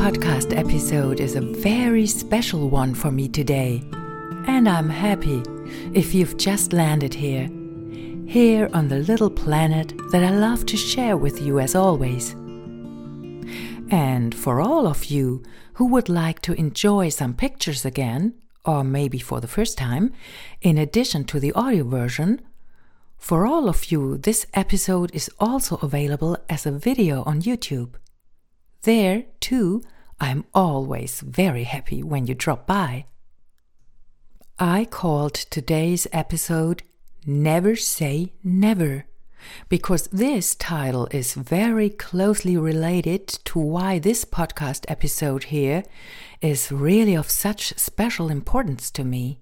podcast episode is a very special one for me today. And I'm happy if you've just landed here. Here on the little planet that I love to share with you as always. And for all of you who would like to enjoy some pictures again, or maybe for the first time, in addition to the audio version, for all of you, this episode is also available as a video on YouTube. There, too, I'm always very happy when you drop by. I called today's episode Never Say Never because this title is very closely related to why this podcast episode here is really of such special importance to me.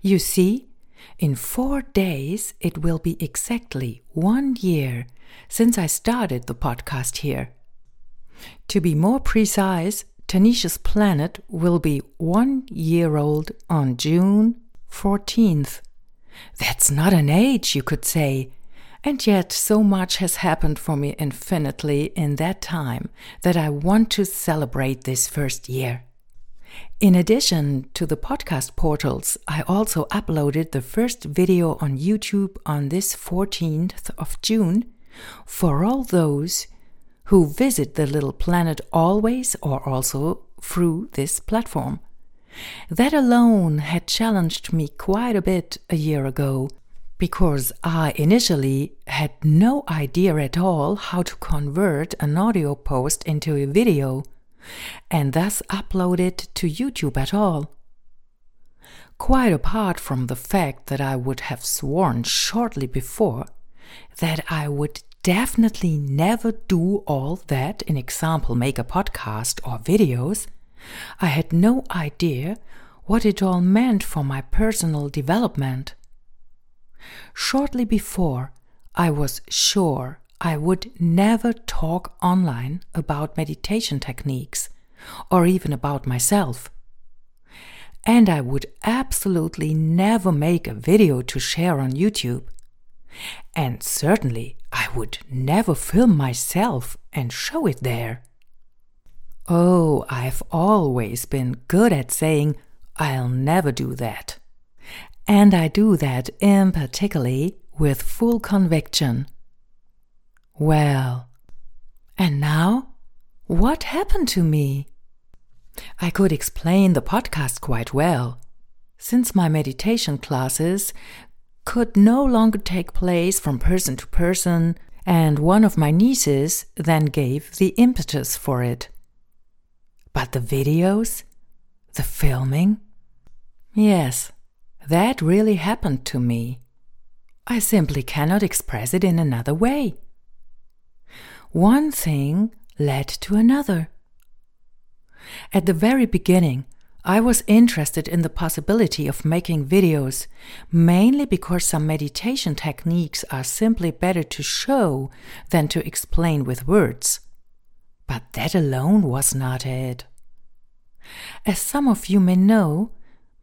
You see, in four days it will be exactly one year since I started the podcast here. To be more precise, Tanisha's Planet will be one year old on June 14th. That's not an age, you could say. And yet, so much has happened for me infinitely in that time that I want to celebrate this first year. In addition to the podcast portals, I also uploaded the first video on YouTube on this 14th of June for all those who visit the little planet always or also through this platform. That alone had challenged me quite a bit a year ago because I initially had no idea at all how to convert an audio post into a video and thus upload it to YouTube at all. Quite apart from the fact that I would have sworn shortly before that I would definitely never do all that, in example, make a podcast or videos, I had no idea what it all meant for my personal development. Shortly before, I was sure I would never talk online about meditation techniques or even about myself. And I would absolutely never make a video to share on YouTube. And certainly I would never film myself and show it there. Oh, I've always been good at saying, I'll never do that. And I do that in particularly with full conviction. Well, and now? What happened to me? I could explain the podcast quite well. Since my meditation classes could no longer take place from person to person, and one of my nieces then gave the impetus for it. But the videos? The filming? Yes, that really happened to me. I simply cannot express it in another way. One thing led to another. At the very beginning, I was interested in the possibility of making videos, mainly because some meditation techniques are simply better to show than to explain with words. But that alone was not it. As some of you may know,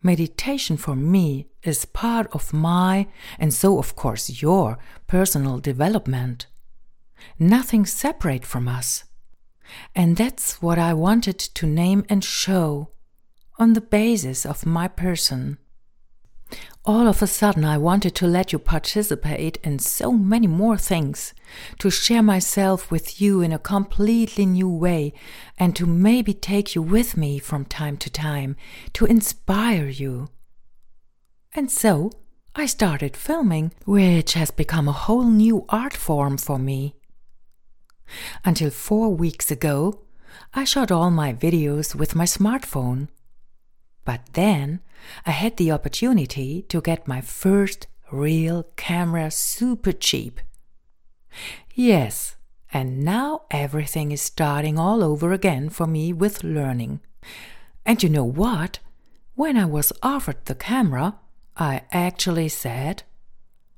meditation for me is part of my, and so of course your, personal development. Nothing separate from us. And that's what I wanted to name and show on the basis of my person. All of a sudden, I wanted to let you participate in so many more things, to share myself with you in a completely new way, and to maybe take you with me from time to time, to inspire you. And so, I started filming, which has become a whole new art form for me. Until four weeks ago, I shot all my videos with my smartphone. But then I had the opportunity to get my first real camera super cheap. Yes, and now everything is starting all over again for me with learning. And you know what? When I was offered the camera, I actually said,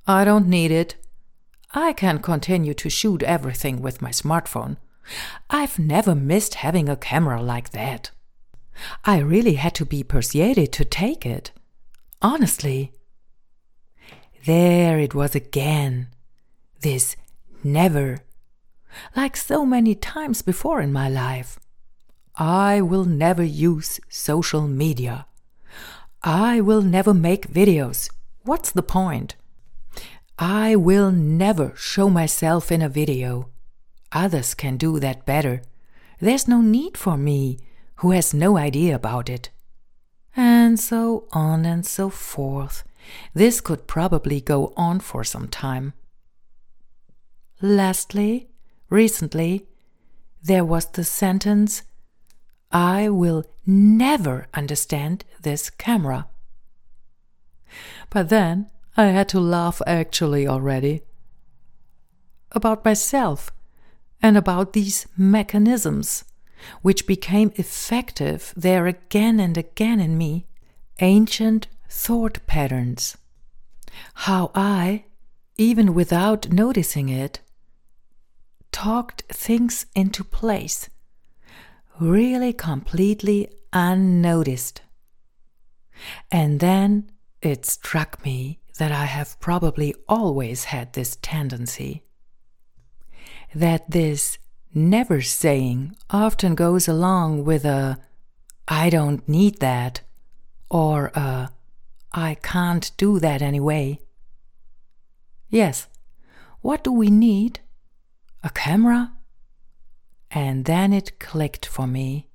I don't need it. I can continue to shoot everything with my smartphone. I've never missed having a camera like that. I really had to be persuaded to take it. Honestly. There it was again. This never. Like so many times before in my life. I will never use social media. I will never make videos. What's the point? I will never show myself in a video. Others can do that better. There's no need for me, who has no idea about it. And so on and so forth. This could probably go on for some time. Lastly, recently, there was the sentence I will never understand this camera. But then I had to laugh actually already. About myself and about these mechanisms, which became effective there again and again in me, ancient thought patterns. How I, even without noticing it, talked things into place, really completely unnoticed. And then it struck me that I have probably always had this tendency. That this never saying often goes along with a I don't need that or a I can't do that anyway. Yes, what do we need? A camera? And then it clicked for me.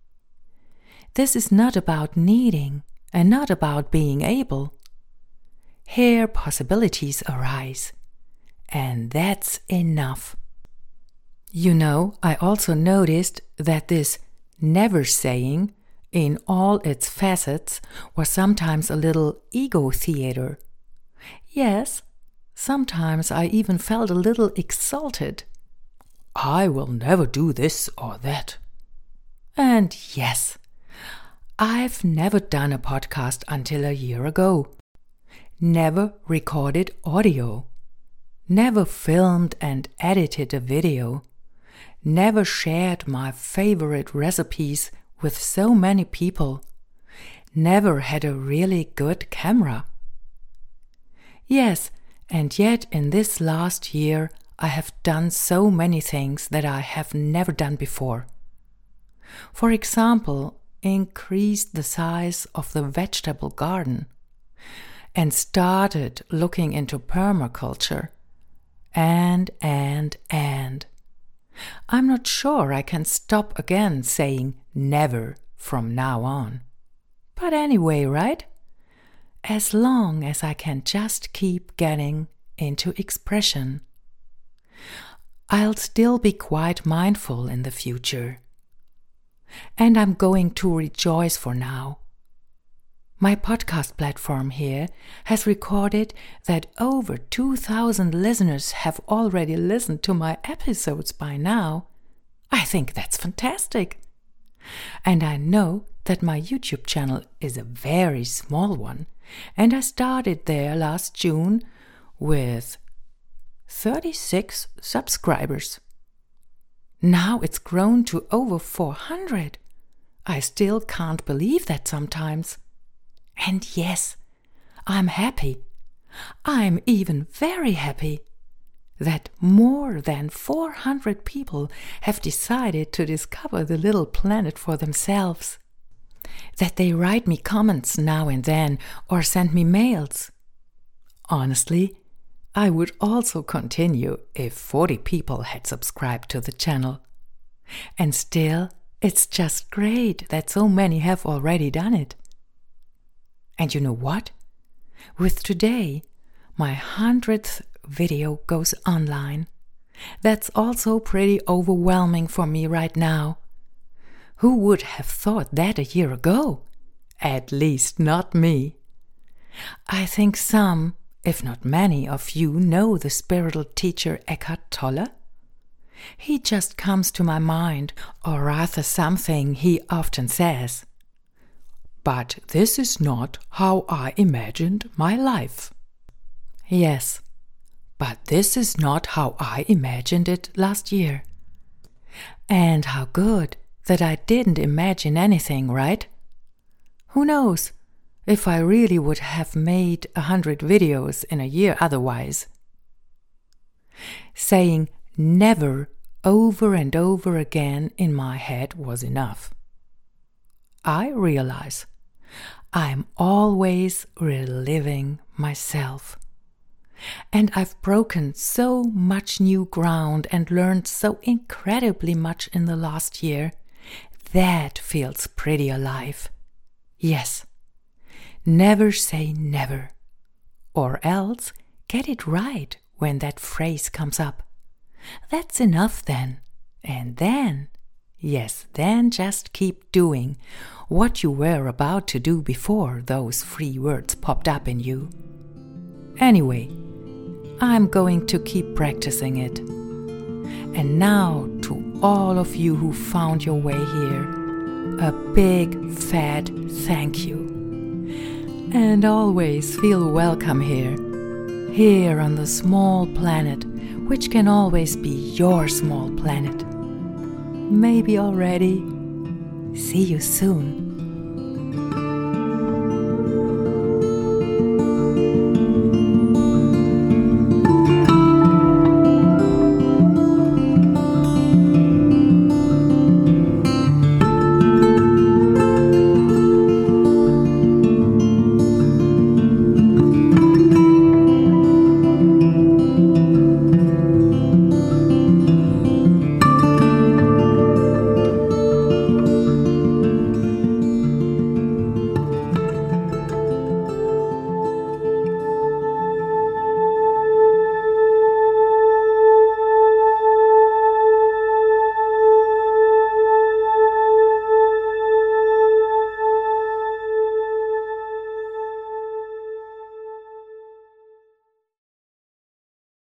This is not about needing and not about being able. Here possibilities arise, and that's enough. You know, I also noticed that this never saying, in all its facets, was sometimes a little ego theater. Yes, sometimes I even felt a little exalted. I will never do this or that. And yes, I've never done a podcast until a year ago. Never recorded audio. Never filmed and edited a video never shared my favorite recipes with so many people, never had a really good camera. Yes, and yet in this last year I have done so many things that I have never done before. For example, increased the size of the vegetable garden and started looking into permaculture and, and, and. I'm not sure I can stop again saying never from now on. But anyway, right? As long as I can just keep getting into expression, I'll still be quite mindful in the future. And I'm going to rejoice for now my podcast platform here has recorded that over 2,000 listeners have already listened to my episodes by now. I think that's fantastic. And I know that my YouTube channel is a very small one, and I started there last June with 36 subscribers. Now it's grown to over 400. I still can't believe that sometimes. And yes, I'm happy. I'm even very happy that more than 400 people have decided to discover the little planet for themselves. That they write me comments now and then or send me mails. Honestly, I would also continue if 40 people had subscribed to the channel. And still, it's just great that so many have already done it. And you know what? With today, my hundredth video goes online. That's also pretty overwhelming for me right now. Who would have thought that a year ago? At least not me. I think some, if not many, of you know the spiritual teacher Eckhart Tolle. He just comes to my mind, or rather, something he often says. But this is not how I imagined my life. Yes, but this is not how I imagined it last year. And how good that I didn't imagine anything, right? Who knows if I really would have made a hundred videos in a year otherwise? Saying never over and over again in my head was enough. I realize I'm always reliving myself. And I've broken so much new ground and learned so incredibly much in the last year. That feels pretty alive. Yes. Never say never. Or else get it right when that phrase comes up. That's enough then. And then, yes, then just keep doing what you were about to do before those three words popped up in you. Anyway, I'm going to keep practicing it. And now, to all of you who found your way here, a big fat thank you. And always feel welcome here, here on the small planet, which can always be your small planet. Maybe already. See you soon.